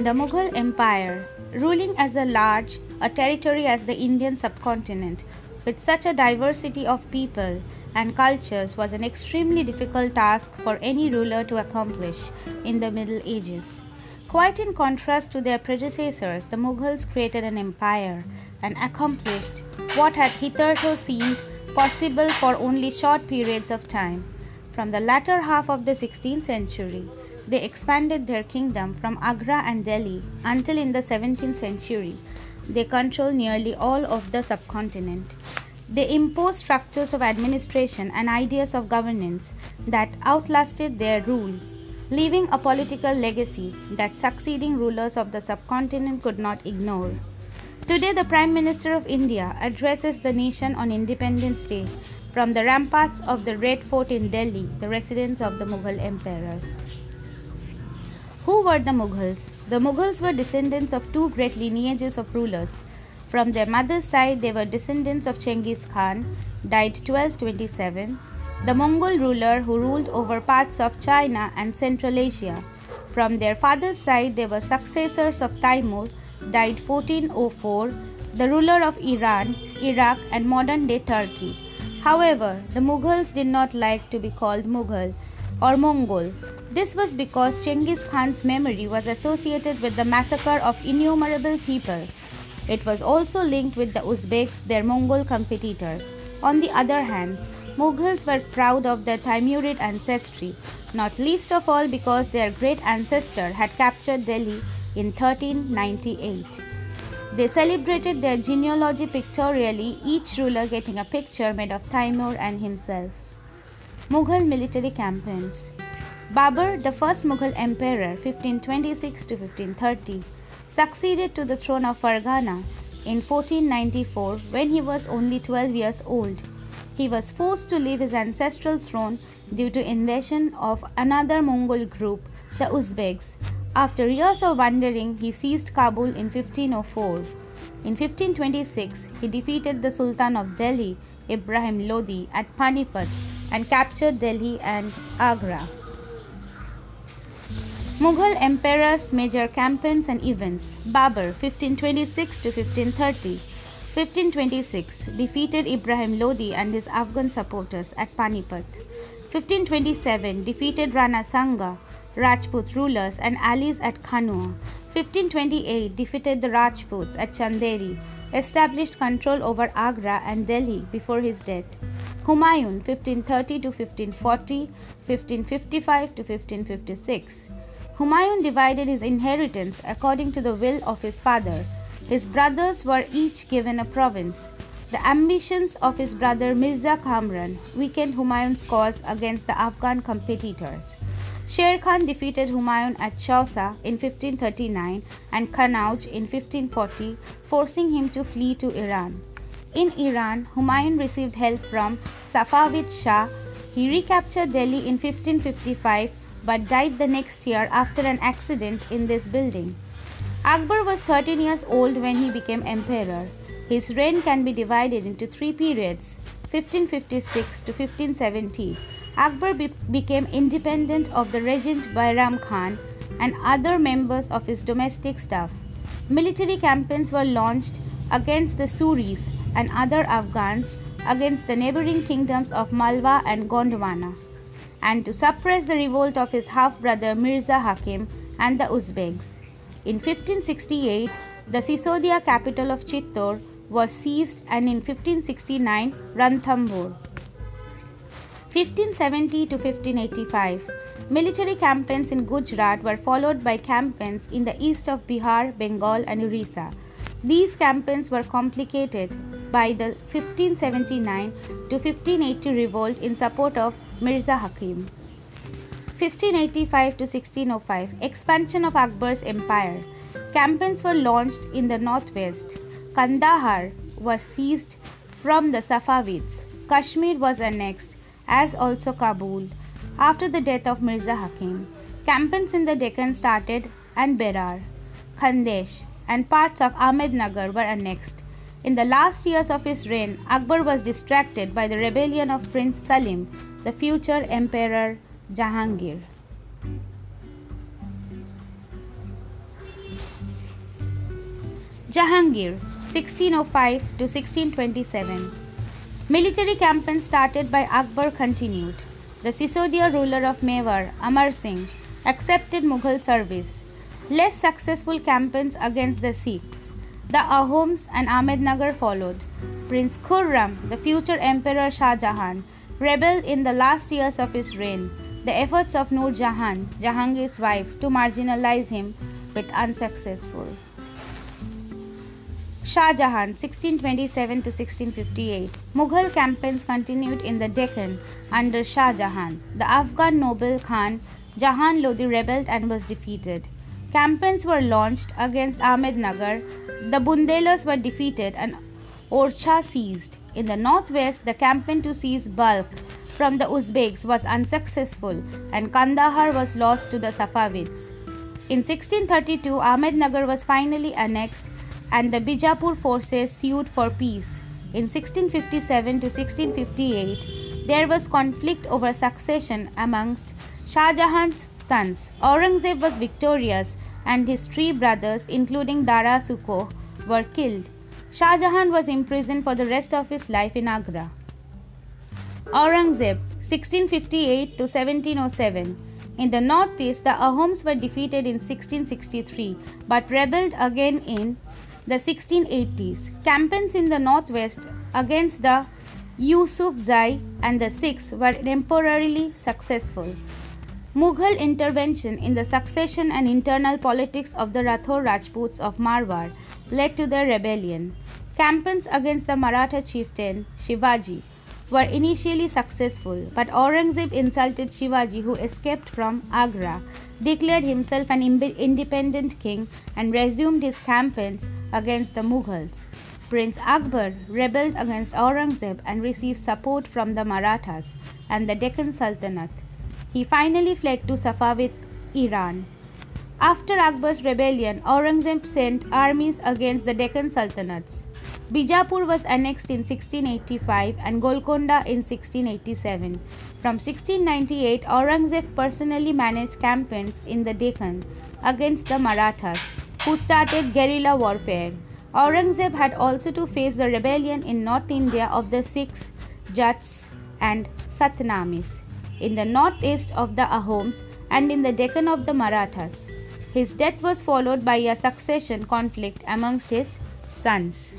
The Mughal Empire, ruling as a large a territory as the Indian subcontinent, with such a diversity of people and cultures, was an extremely difficult task for any ruler to accomplish in the Middle Ages. Quite in contrast to their predecessors, the Mughals created an empire and accomplished what had hitherto seemed possible for only short periods of time. From the latter half of the 16th century, they expanded their kingdom from Agra and Delhi until in the 17th century they controlled nearly all of the subcontinent. They imposed structures of administration and ideas of governance that outlasted their rule, leaving a political legacy that succeeding rulers of the subcontinent could not ignore. Today, the Prime Minister of India addresses the nation on Independence Day from the ramparts of the Red Fort in Delhi, the residence of the Mughal emperors. Who were the Mughals? The Mughals were descendants of two great lineages of rulers. From their mother's side, they were descendants of Chengiz Khan, died 1227, the Mongol ruler who ruled over parts of China and Central Asia. From their father's side, they were successors of Taimur, died 1404, the ruler of Iran, Iraq, and modern day Turkey. However, the Mughals did not like to be called Mughal or Mongol. This was because Chengiz Khan's memory was associated with the massacre of innumerable people. It was also linked with the Uzbeks, their Mongol competitors. On the other hand, Mughals were proud of their Timurid ancestry, not least of all because their great ancestor had captured Delhi in 1398. They celebrated their genealogy pictorially, each ruler getting a picture made of Timur and himself. Mughal military campaigns. Babur, the first Mughal emperor, 1526 to 1530, succeeded to the throne of Fargana in 1494 when he was only 12 years old. He was forced to leave his ancestral throne due to invasion of another Mongol group, the Uzbeks. After years of wandering, he seized Kabul in 1504. In 1526, he defeated the Sultan of Delhi, Ibrahim Lodi, at Panipat and captured Delhi and Agra. Mughal emperors' major campaigns and events. Babur 1526 to 1530 1526 defeated Ibrahim Lodi and his Afghan supporters at Panipat. 1527 defeated Rana Sanga, Rajput rulers and allies at Khanua 1528 defeated the Rajputs at Chanderi established control over Agra and Delhi before his death Humayun 1530 to 1540, 1555 to 1556. Humayun divided his inheritance according to the will of his father. His brothers were each given a province. The ambitions of his brother Mirza Kamran weakened Humayun's cause against the Afghan competitors. Sher Khan defeated Humayun at Chausa in 1539 and Kanauj in 1540, forcing him to flee to Iran. In Iran, Humayun received help from Safavid Shah. He recaptured Delhi in 1555 but died the next year after an accident in this building. Akbar was 13 years old when he became emperor. His reign can be divided into three periods 1556 to 1570. Akbar be- became independent of the regent Bairam Khan and other members of his domestic staff. Military campaigns were launched against the Suris and other Afghans against the neighboring kingdoms of Malwa and Gondwana, and to suppress the revolt of his half brother Mirza Hakim and the Uzbeks. In 1568, the Sisodia capital of Chittor was seized, and in 1569, Ranthambore. 1570 to 1585, military campaigns in Gujarat were followed by campaigns in the east of Bihar, Bengal, and Orissa. These campaigns were complicated by the 1579 to 1580 revolt in support of Mirza Hakim. 1585 to 1605 Expansion of Akbar's empire. Campaigns were launched in the northwest. Kandahar was seized from the Safavids. Kashmir was annexed, as also Kabul. After the death of Mirza Hakim, campaigns in the Deccan started and Berar, Khandesh, and parts of Ahmednagar were annexed. In the last years of his reign, Akbar was distracted by the rebellion of Prince Salim, the future Emperor Jahangir. Jahangir 1605 to 1627 Military campaign started by Akbar continued. The Sisodia ruler of Mewar, Amar Singh, accepted Mughal service. Less successful campaigns against the Sikhs, the Ahoms and Ahmednagar followed. Prince Khurram, the future Emperor Shah Jahan, rebelled in the last years of his reign. The efforts of Nur Jahan, Jahangir's wife, to marginalize him were unsuccessful. Shah Jahan 1627 to 1658 Mughal campaigns continued in the Deccan under Shah Jahan. The Afghan noble Khan Jahan Lodi rebelled and was defeated. Campaigns were launched against Ahmednagar. The Bundelas were defeated and Orchha seized. In the northwest, the campaign to seize Balkh from the Uzbeks was unsuccessful and Kandahar was lost to the Safavids. In 1632, Ahmednagar was finally annexed and the Bijapur forces sued for peace. In 1657 to 1658, there was conflict over succession amongst Shah Jahan's sons. Aurangzeb was victorious, and his three brothers, including Dara Shikoh, were killed. Shah Jahan was imprisoned for the rest of his life in Agra. Aurangzeb, 1658 to 1707. In the northeast, the Ahoms were defeated in 1663 but rebelled again in the 1680s. Campaigns in the northwest against the Yusufzai and the Sikhs were temporarily successful. Mughal intervention in the succession and internal politics of the Rathore Rajputs of Marwar led to their rebellion. Campaigns against the Maratha chieftain Shivaji were initially successful, but Aurangzeb insulted Shivaji, who escaped from Agra, declared himself an independent king, and resumed his campaigns against the Mughals. Prince Akbar rebelled against Aurangzeb and received support from the Marathas and the Deccan Sultanate. He finally fled to Safavid Iran. After Akbar's rebellion, Aurangzeb sent armies against the Deccan Sultanates. Bijapur was annexed in 1685 and Golconda in 1687. From 1698, Aurangzeb personally managed campaigns in the Deccan against the Marathas, who started guerrilla warfare. Aurangzeb had also to face the rebellion in North India of the Sikhs, Jats, and Satnamis, in the northeast of the Ahoms, and in the Deccan of the Marathas. His death was followed by a succession conflict amongst his sons.